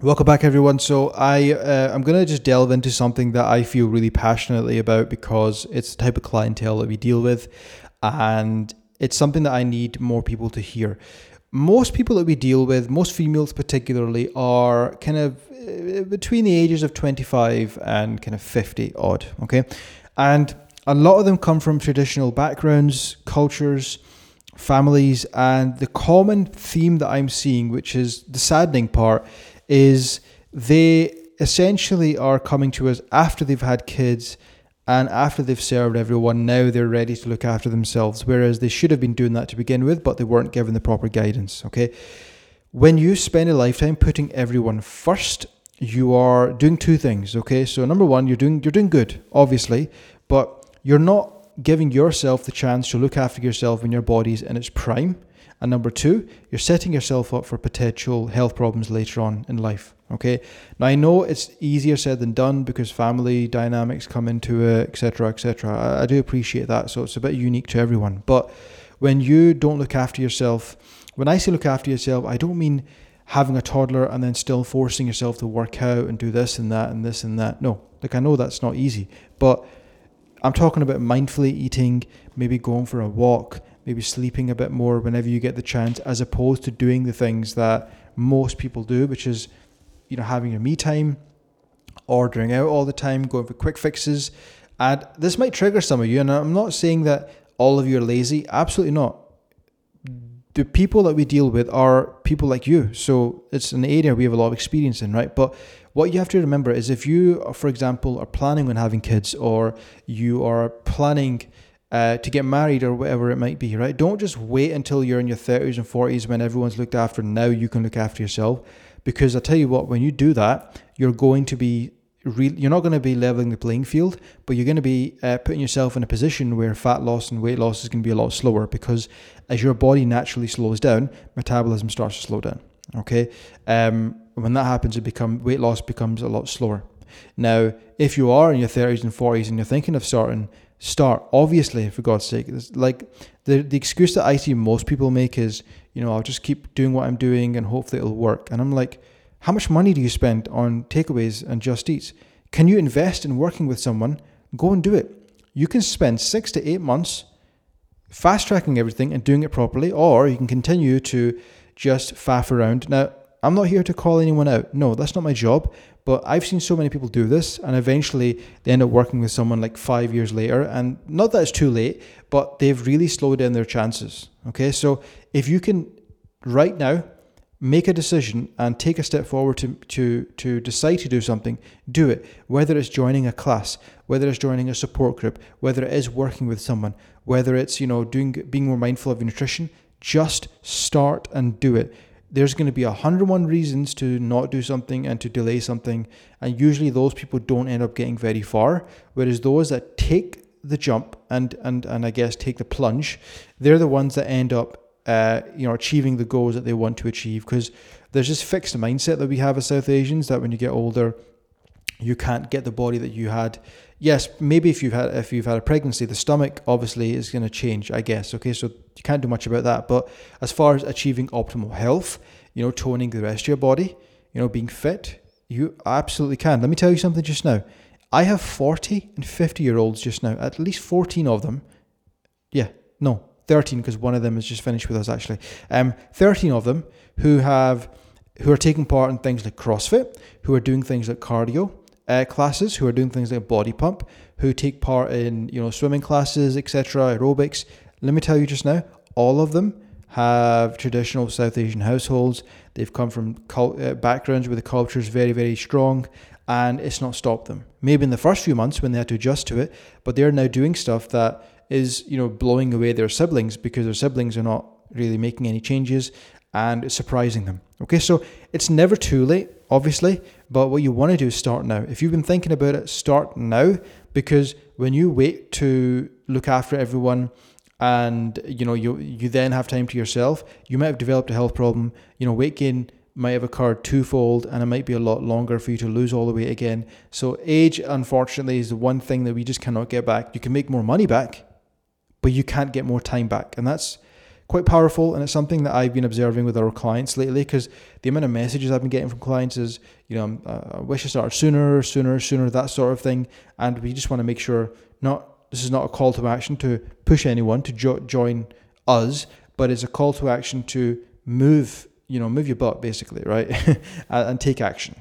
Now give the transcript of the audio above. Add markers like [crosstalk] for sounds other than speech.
Welcome back, everyone. So I uh, I'm gonna just delve into something that I feel really passionately about because it's the type of clientele that we deal with, and it's something that I need more people to hear. Most people that we deal with, most females particularly, are kind of uh, between the ages of 25 and kind of 50 odd. Okay, and a lot of them come from traditional backgrounds, cultures families and the common theme that I'm seeing, which is the saddening part, is they essentially are coming to us after they've had kids and after they've served everyone. Now they're ready to look after themselves, whereas they should have been doing that to begin with, but they weren't given the proper guidance. Okay. When you spend a lifetime putting everyone first, you are doing two things. Okay. So number one, you're doing you're doing good, obviously, but you're not giving yourself the chance to look after yourself when your body's in its prime. And number two, you're setting yourself up for potential health problems later on in life. Okay. Now I know it's easier said than done because family dynamics come into it, etc., etc. I, I do appreciate that. So it's a bit unique to everyone. But when you don't look after yourself, when I say look after yourself, I don't mean having a toddler and then still forcing yourself to work out and do this and that and this and that. No, like I know that's not easy, but I'm talking about mindfully eating, maybe going for a walk, maybe sleeping a bit more whenever you get the chance, as opposed to doing the things that most people do, which is, you know, having your me time, ordering out all the time, going for quick fixes. And this might trigger some of you, and I'm not saying that all of you are lazy, absolutely not. The people that we deal with are people like you. So it's an area we have a lot of experience in, right? But what you have to remember is if you, for example, are planning on having kids or you are planning uh, to get married or whatever it might be, right? Don't just wait until you're in your 30s and 40s when everyone's looked after. Now you can look after yourself. Because I tell you what, when you do that, you're going to be re- you're not going to be leveling the playing field, but you're going to be uh, putting yourself in a position where fat loss and weight loss is going to be a lot slower because as your body naturally slows down, metabolism starts to slow down. Okay, um, when that happens, it become weight loss becomes a lot slower. Now, if you are in your 30s and 40s and you're thinking of starting, start. Obviously, for God's sake, it's like the the excuse that I see most people make is, you know, I'll just keep doing what I'm doing and hopefully it'll work. And I'm like, how much money do you spend on takeaways and Just Eats? Can you invest in working with someone? Go and do it. You can spend six to eight months fast tracking everything and doing it properly, or you can continue to just faff around. Now, I'm not here to call anyone out. No, that's not my job. But I've seen so many people do this, and eventually they end up working with someone like five years later. And not that it's too late, but they've really slowed down their chances. Okay, so if you can right now make a decision and take a step forward to, to, to decide to do something, do it. Whether it's joining a class, whether it's joining a support group, whether it is working with someone, whether it's, you know, doing being more mindful of your nutrition, just start and do it there's going to be 101 reasons to not do something and to delay something. And usually those people don't end up getting very far. Whereas those that take the jump and, and, and I guess take the plunge, they're the ones that end up uh, you know, achieving the goals that they want to achieve. Because there's this fixed mindset that we have as South Asians that when you get older, you can't get the body that you had. Yes, maybe if you've had if you've had a pregnancy, the stomach obviously is going to change. I guess. Okay, so you can't do much about that. But as far as achieving optimal health, you know, toning the rest of your body, you know, being fit, you absolutely can. Let me tell you something just now. I have 40 and 50 year olds just now, at least 14 of them. Yeah, no, 13 because one of them has just finished with us actually. Um, 13 of them who have who are taking part in things like CrossFit, who are doing things like cardio, uh, classes who are doing things like body pump, who take part in you know swimming classes, etc., aerobics. Let me tell you just now, all of them have traditional South Asian households. They've come from cult, uh, backgrounds where the culture is very, very strong, and it's not stopped them. Maybe in the first few months when they had to adjust to it, but they're now doing stuff that is you know blowing away their siblings because their siblings are not really making any changes and it's surprising them. Okay, so it's never too late, obviously, but what you want to do is start now. If you've been thinking about it, start now because when you wait to look after everyone and you know you you then have time to yourself, you might have developed a health problem. You know, weight gain might have occurred twofold and it might be a lot longer for you to lose all the weight again. So age unfortunately is the one thing that we just cannot get back. You can make more money back, but you can't get more time back. And that's quite powerful, and it's something that I've been observing with our clients lately. Because the amount of messages I've been getting from clients is, you know, uh, I wish I started sooner, sooner, sooner, that sort of thing, and we just want to make sure not this is not a call to action to push anyone to jo- join us, but it's a call to action to move, you know, move your butt basically, right, [laughs] and take action.